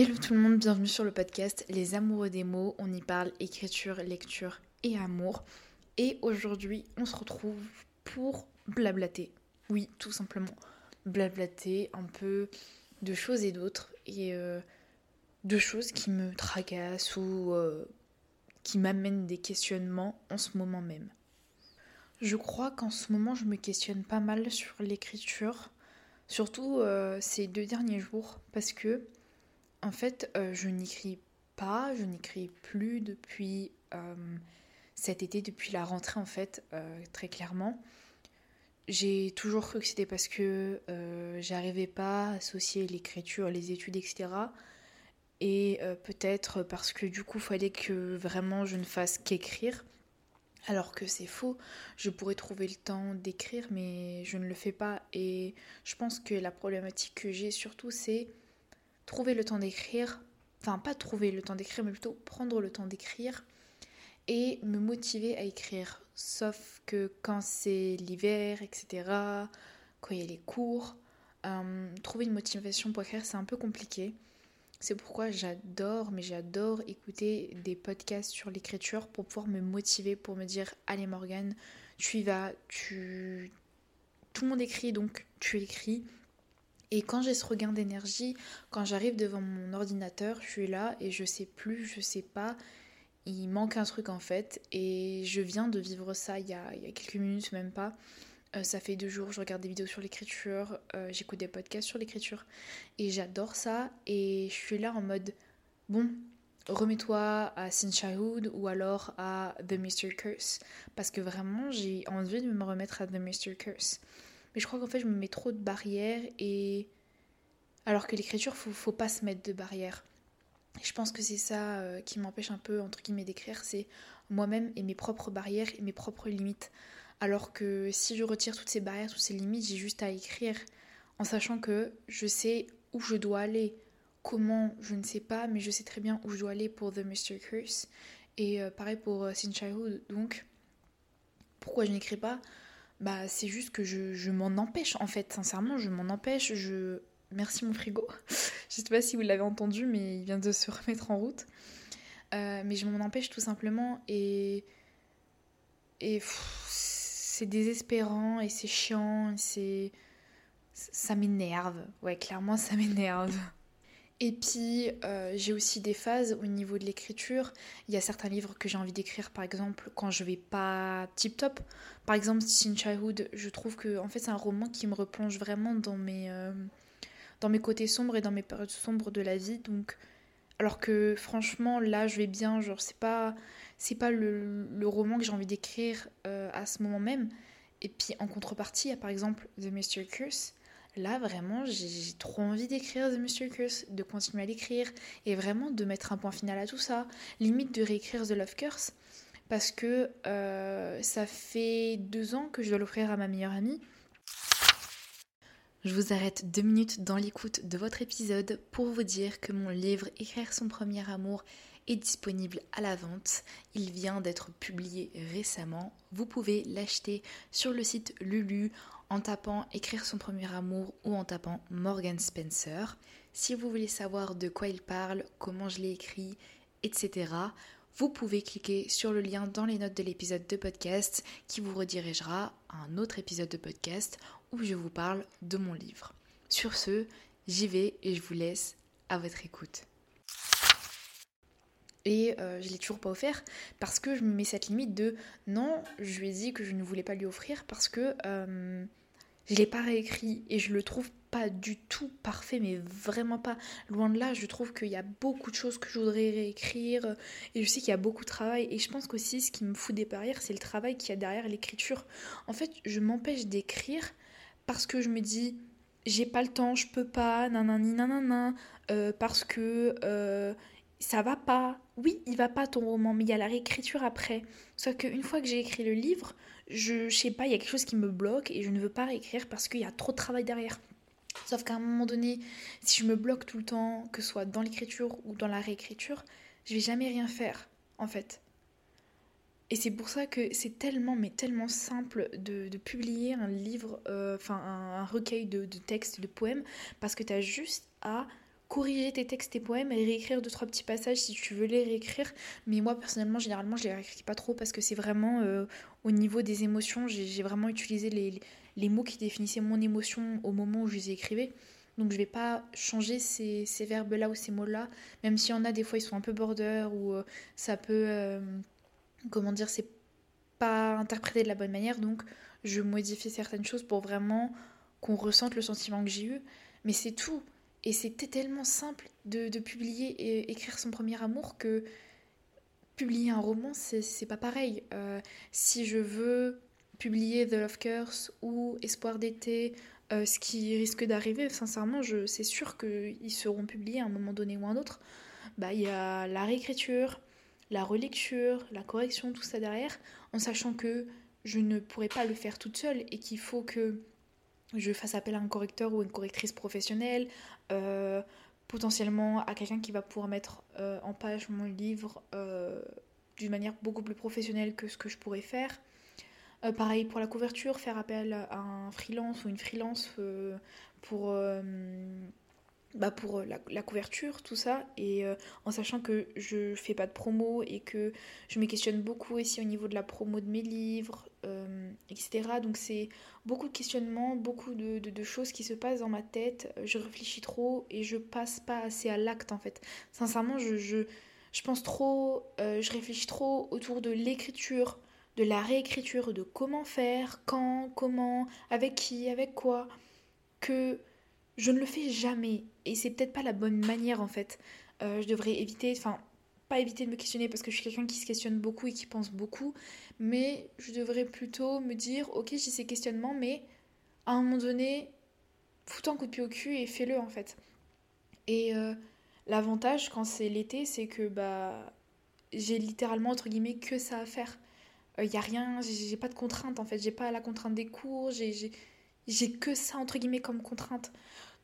Hello tout le monde, bienvenue sur le podcast Les Amoureux des mots. On y parle écriture, lecture et amour. Et aujourd'hui, on se retrouve pour blablater. Oui, tout simplement. Blablater un peu de choses et d'autres. Et euh, de choses qui me tracassent ou euh, qui m'amènent des questionnements en ce moment même. Je crois qu'en ce moment, je me questionne pas mal sur l'écriture. Surtout euh, ces deux derniers jours. Parce que en fait, euh, je n'écris pas, je n'écris plus depuis euh, cet été, depuis la rentrée en fait, euh, très clairement. J'ai toujours cru que c'était parce que j'arrivais pas à associer l'écriture, les études, etc. Et peut-être parce que du coup, il fallait que vraiment je ne fasse qu'écrire. Alors que c'est faux, je pourrais trouver le temps d'écrire, mais je ne le fais pas. Et je pense que la problématique que j'ai surtout, c'est trouver le temps d'écrire, enfin pas trouver le temps d'écrire, mais plutôt prendre le temps d'écrire et me motiver à écrire. Sauf que quand c'est l'hiver, etc., quand il y a les cours, euh, trouver une motivation pour écrire, c'est un peu compliqué. C'est pourquoi j'adore, mais j'adore écouter des podcasts sur l'écriture pour pouvoir me motiver, pour me dire Allez Morgane, tu y vas, tu. Tout le monde écrit donc tu écris. Et quand j'ai ce regain d'énergie, quand j'arrive devant mon ordinateur, je suis là et je sais plus, je sais pas, il manque un truc en fait. Et je viens de vivre ça il y a, quelques minutes, même pas. Euh, ça fait deux jours, je regarde des vidéos sur l'écriture, euh, j'écoute des podcasts sur l'écriture. Et j'adore ça. Et je suis là en mode, bon, remets-toi à Sin Childhood ou alors à The Mystery Curse. Parce que vraiment, j'ai envie de me remettre à The Mystery Curse. Mais je crois qu'en fait, je me mets trop de barrières et. Alors que l'écriture, faut, faut pas se mettre de barrières. Et je pense que c'est ça euh, qui m'empêche un peu, entre guillemets, d'écrire, c'est moi-même et mes propres barrières et mes propres limites. Alors que si je retire toutes ces barrières, toutes ces limites, j'ai juste à écrire en sachant que je sais où je dois aller. Comment, je ne sais pas, mais je sais très bien où je dois aller pour The Mystery Curse. Et euh, pareil pour euh, Sin Childhood. Donc, pourquoi je n'écris pas? Bah c'est juste que je, m'en empêche en fait, sincèrement, je m'en empêche. Je merci mon frigo. je sais pas si vous l'avez entendu, mais il vient de se remettre en route. Euh, mais je m'en empêche tout simplement et et c'est désespérant et c'est chiant, c'est ça m'énerve. Ouais, clairement ça m'énerve. Et puis, euh, j'ai aussi des phases au niveau de l'écriture. Il y a certains livres que j'ai envie d'écrire, par exemple, quand je vais pas tip top. Par exemple, Sin Childhood, je trouve que en fait, c'est un roman qui me replonge vraiment dans mes, euh, dans mes côtés sombres et dans mes périodes sombres de la vie. Donc, alors que franchement, là, je vais bien. Genre, c'est pas, c'est pas le, le, roman que j'ai envie d'écrire euh, à ce moment même. Et puis, en contrepartie, il y a par exemple The Mystery Curse Là, vraiment, j'ai trop envie d'écrire The Curse, de continuer à l'écrire et vraiment de mettre un point final à tout ça. Limite de réécrire The Love Curse parce que euh, ça fait deux ans que je dois l'offrir à ma meilleure amie. Je vous arrête deux minutes dans l'écoute de votre épisode pour vous dire que mon livre Écrire son premier amour est disponible à la vente. Il vient d'être publié récemment. Vous pouvez l'acheter sur le site Lulu en tapant Écrire son premier amour ou en tapant Morgan Spencer. Si vous voulez savoir de quoi il parle, comment je l'ai écrit, etc., vous pouvez cliquer sur le lien dans les notes de l'épisode de podcast qui vous redirigera à un autre épisode de podcast où je vous parle de mon livre. Sur ce, j'y vais et je vous laisse à votre écoute. Et euh, je l'ai toujours pas offert parce que je me mets cette limite de non, je lui ai dit que je ne voulais pas lui offrir parce que euh, je l'ai pas réécrit et je le trouve pas du tout parfait, mais vraiment pas. Loin de là, je trouve qu'il y a beaucoup de choses que je voudrais réécrire et je sais qu'il y a beaucoup de travail. Et je pense qu'aussi, ce qui me fout des barrières, c'est le travail qu'il y a derrière l'écriture. En fait, je m'empêche d'écrire parce que je me dis, j'ai pas le temps, je peux pas, nanani nanana, euh, parce que euh, ça va pas. Oui, il va pas ton roman, mais il y a la réécriture après. Sauf qu'une fois que j'ai écrit le livre, je, sais pas, il y a quelque chose qui me bloque et je ne veux pas réécrire parce qu'il y a trop de travail derrière. Sauf qu'à un moment donné, si je me bloque tout le temps, que ce soit dans l'écriture ou dans la réécriture, je vais jamais rien faire, en fait. Et c'est pour ça que c'est tellement, mais tellement simple de, publier un livre, euh, enfin un, recueil de, de textes, de poèmes, parce que tu as juste à corriger tes textes, tes poèmes et réécrire deux, trois petits passages si tu veux les réécrire. Mais moi, personnellement, généralement, je les réécris pas trop parce que c'est vraiment euh, au niveau des émotions. J'ai vraiment utilisé les, les, mots qui définissaient mon émotion au moment où je les écrivais. Donc je vais pas changer ces, ces verbes-là ou ces mots-là, même s'il y en a des fois ils sont un peu border ou euh, ça peut, euh, comment dire, c'est pas interprété de la bonne manière. Donc je modifie certaines choses pour vraiment qu'on ressente le sentiment que j'ai eu. Mais c'est tout. Et c'était tellement simple de, publier et écrire son premier amour que publier un roman, c'est pas pareil. Euh, si je veux publier The Love Curse ou Espoir d'été, euh, ce qui risque d'arriver, sincèrement, c'est sûr qu'ils seront publiés à un moment donné ou un autre. Bah, il y a la réécriture, la relecture, la correction, tout ça derrière, en sachant que je ne pourrais pas le faire toute seule et qu'il faut que je fasse appel à un correcteur ou une correctrice professionnelle, euh, potentiellement à quelqu'un qui va pouvoir mettre euh, en page mon livre euh, d'une manière beaucoup plus professionnelle que ce que je pourrais faire. pareil pour la couverture, faire appel à un freelance ou une freelance pour bah pour euh, la, couverture, tout ça, et euh, en sachant que je fais pas de promo et que je me questionne beaucoup aussi au niveau de la promo de mes livres, euh, etc. Donc c'est beaucoup de questionnements, beaucoup de, de, choses qui se passent dans ma tête, je réfléchis trop et je passe pas assez à l'acte en fait. Sincèrement, je, je, je pense trop, je réfléchis trop autour de l'écriture, de la réécriture, de comment faire, quand, comment, avec qui, avec quoi, que je ne le fais jamais et c'est peut-être pas la bonne manière en fait. Euh, je devrais éviter, enfin, pas éviter de me questionner parce que je suis quelqu'un qui se questionne beaucoup et qui pense beaucoup, mais je devrais plutôt me dire ok, j'ai ces questionnements, mais à un moment donné, fous-toi un coup de pied au cul et fais-le en fait. Et euh, l'avantage quand c'est l'été, c'est que bah j'ai littéralement entre guillemets que ça à faire. Il euh, a rien, j'ai pas de contrainte en fait, j'ai pas la contrainte des cours, j'ai j'ai que ça entre guillemets comme contrainte.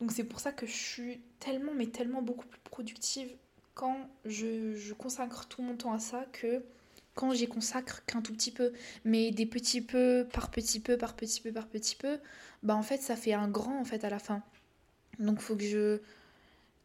Donc c'est pour ça que je suis tellement, mais tellement beaucoup plus productive quand je, consacre tout mon temps à ça que quand j'y consacre qu'un tout petit peu. Mais des petits peu, par petit peu, par petit peu, par petit peu, bah en fait ça fait un grand en fait à la fin. Donc faut que je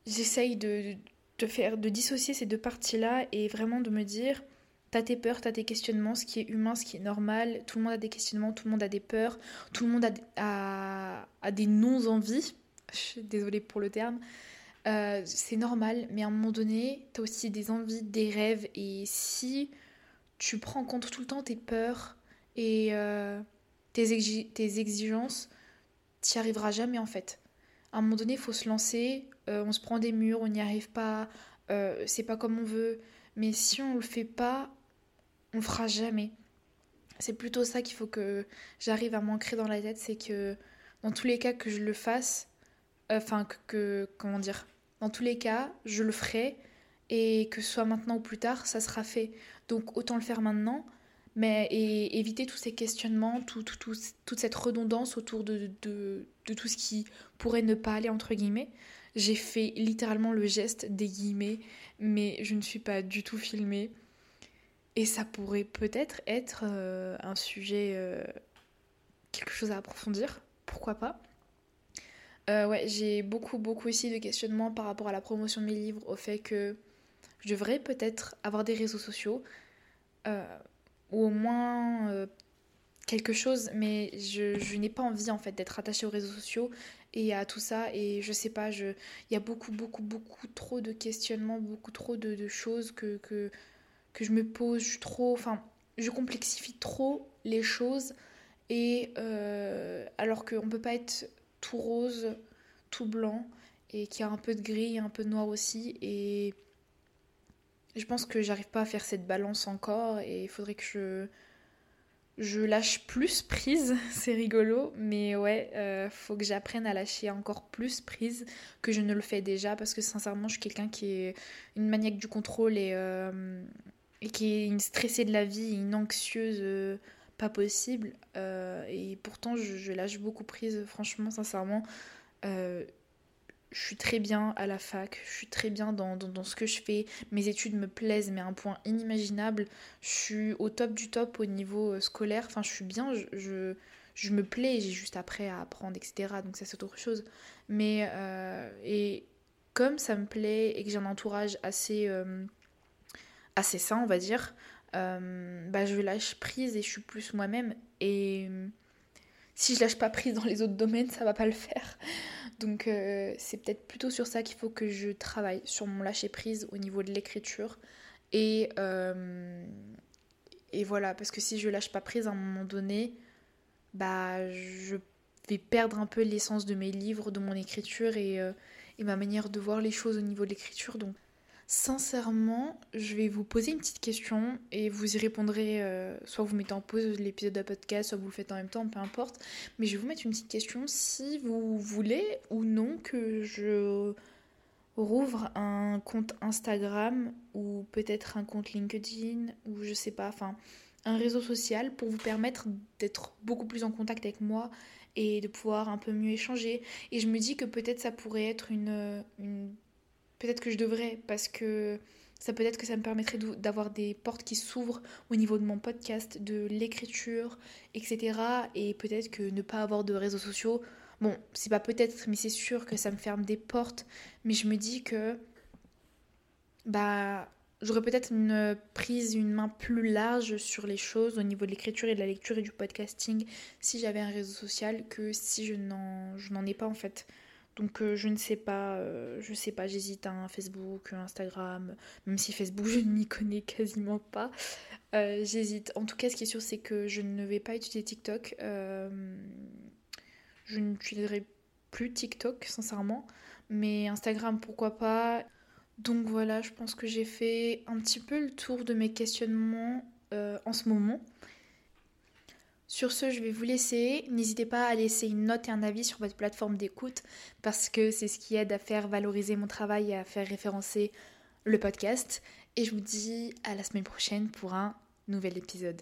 j'essaye de, de faire, de dissocier ces deux parties-là et vraiment de me dire T'as tes peurs, t'as tes questionnements, ce qui est humain, ce qui est normal. Tout le monde a des questionnements, tout le monde a des peurs, tout le monde a, a des non-envies je suis désolée pour le terme, euh, c'est normal, mais à un moment donné, tu as aussi des envies, des rêves, et si tu prends en compte tout le temps tes peurs et euh, tes, tes, exigences, tu n'y arriveras jamais en fait. À un moment donné, il faut se lancer, euh, on se prend des murs, on n'y arrive pas, c'est pas comme on veut, mais si on le fait pas, on fera jamais. C'est plutôt ça qu'il faut que j'arrive à m'ancrer dans la tête, c'est que dans tous les cas que je le fasse, Enfin, que, Comment dire Dans tous les cas, je le ferai. Et que ce soit maintenant ou plus tard, ça sera fait. Donc autant le faire maintenant. Mais et éviter tous ces questionnements, tout, tout, toute cette redondance autour de, de, de, tout ce qui pourrait ne pas aller, entre guillemets. J'ai fait littéralement le geste des guillemets, mais je ne suis pas du tout filmée. Et ça pourrait peut-être être, euh, un sujet, euh, quelque chose à approfondir, pourquoi pas? Euh, ouais, j'ai beaucoup, beaucoup aussi de questionnements par rapport à la promotion de mes livres, au fait que je devrais peut-être avoir des réseaux sociaux, ou au moins quelque chose, mais je, n'ai pas envie en fait d'être attachée aux réseaux sociaux et à tout ça, et je sais pas, il y a beaucoup, beaucoup, beaucoup trop de questionnements, beaucoup trop de, choses que, que je me pose, trop, enfin, je complexifie trop les choses, et alors qu'on peut pas être tout rose, tout blanc, et qui a un peu de gris un peu de noir aussi. Et je pense que j'arrive pas à faire cette balance encore, et il faudrait que je, je lâche plus prise, c'est rigolo, mais ouais, euh, faut que j'apprenne à lâcher encore plus prise que je ne le fais déjà, parce que sincèrement, je suis quelqu'un qui est une maniaque du contrôle et, euh, et qui est une stressée de la vie, une anxieuse. Euh, pas possible. Euh, et pourtant, je, lâche beaucoup prise, franchement, sincèrement. Euh, je suis très bien à la fac, je suis très bien dans, dans, ce que je fais. Mes études me plaisent, mais à un point inimaginable. Je suis au top du top au niveau scolaire. Enfin, je suis bien, je, je, me plais, j'ai juste après à apprendre, etc. Donc, ça, c'est autre chose. Mais, et comme ça me plaît et que j'ai un entourage assez, assez sain, on va dire, euh, bah, je lâche prise et je suis plus moi-même. Et si je lâche pas prise dans les autres domaines, ça va pas le faire. Donc c'est peut-être plutôt sur ça qu'il faut que je travaille, sur mon lâcher prise au niveau de l'écriture. Et, et voilà, parce que si je lâche pas prise à un moment donné, bah je vais perdre un peu l'essence de mes livres, de mon écriture et, euh, et ma manière de voir les choses au niveau de l'écriture. Donc sincèrement, je vais vous poser une petite question et vous y répondrez, euh, soit vous mettez en pause l'épisode de podcast, soit vous le faites en même temps, peu importe. Mais je vais vous mettre une petite question si vous voulez ou non que je rouvre un compte Instagram ou peut-être un compte LinkedIn ou je sais pas, enfin un réseau social pour vous permettre d'être beaucoup plus en contact avec moi et de pouvoir un peu mieux échanger. Et je me dis que peut-être ça pourrait être une... Peut-être que je devrais parce que ça peut être que ça me permettrait d'avoir des portes qui s'ouvrent au niveau de mon podcast, de l'écriture, etc. Et peut-être que ne pas avoir de réseaux sociaux, bon, c'est pas peut-être, mais c'est sûr que ça me ferme des portes. Mais je me dis que, bah, j'aurais peut-être une prise, une main plus large sur les choses au niveau de l'écriture et de la lecture et du podcasting si j'avais un réseau social que si je n'en ai pas en fait. Donc euh, je ne sais pas, euh, je sais pas, j'hésite à un Facebook, un Instagram, même si Facebook je ne m'y connais quasiment pas. Euh, j'hésite. En tout cas, ce qui est sûr, c'est que je ne vais pas utiliser TikTok. je n'utiliserai plus TikTok, sincèrement. Mais Instagram, pourquoi pas. Donc voilà, je pense que j'ai fait un petit peu le tour de mes questionnements en ce moment. Sur ce, je vais vous laisser. N'hésitez pas à laisser une note et un avis sur votre plateforme d'écoute parce que c'est ce qui aide à faire valoriser mon travail et à faire référencer le podcast. Et je vous dis à la semaine prochaine pour un nouvel épisode.